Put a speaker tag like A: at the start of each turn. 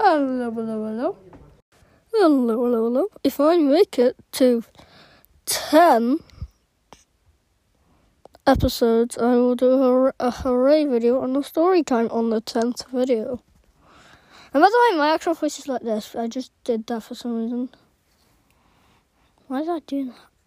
A: Hello, hello, hello. Hello, hello, hello. If I make it to 10 episodes, I will do a, a hooray video on the story time on the 10th video. And by the way, my actual voice is like this. I just did that for some reason. Why did I do that?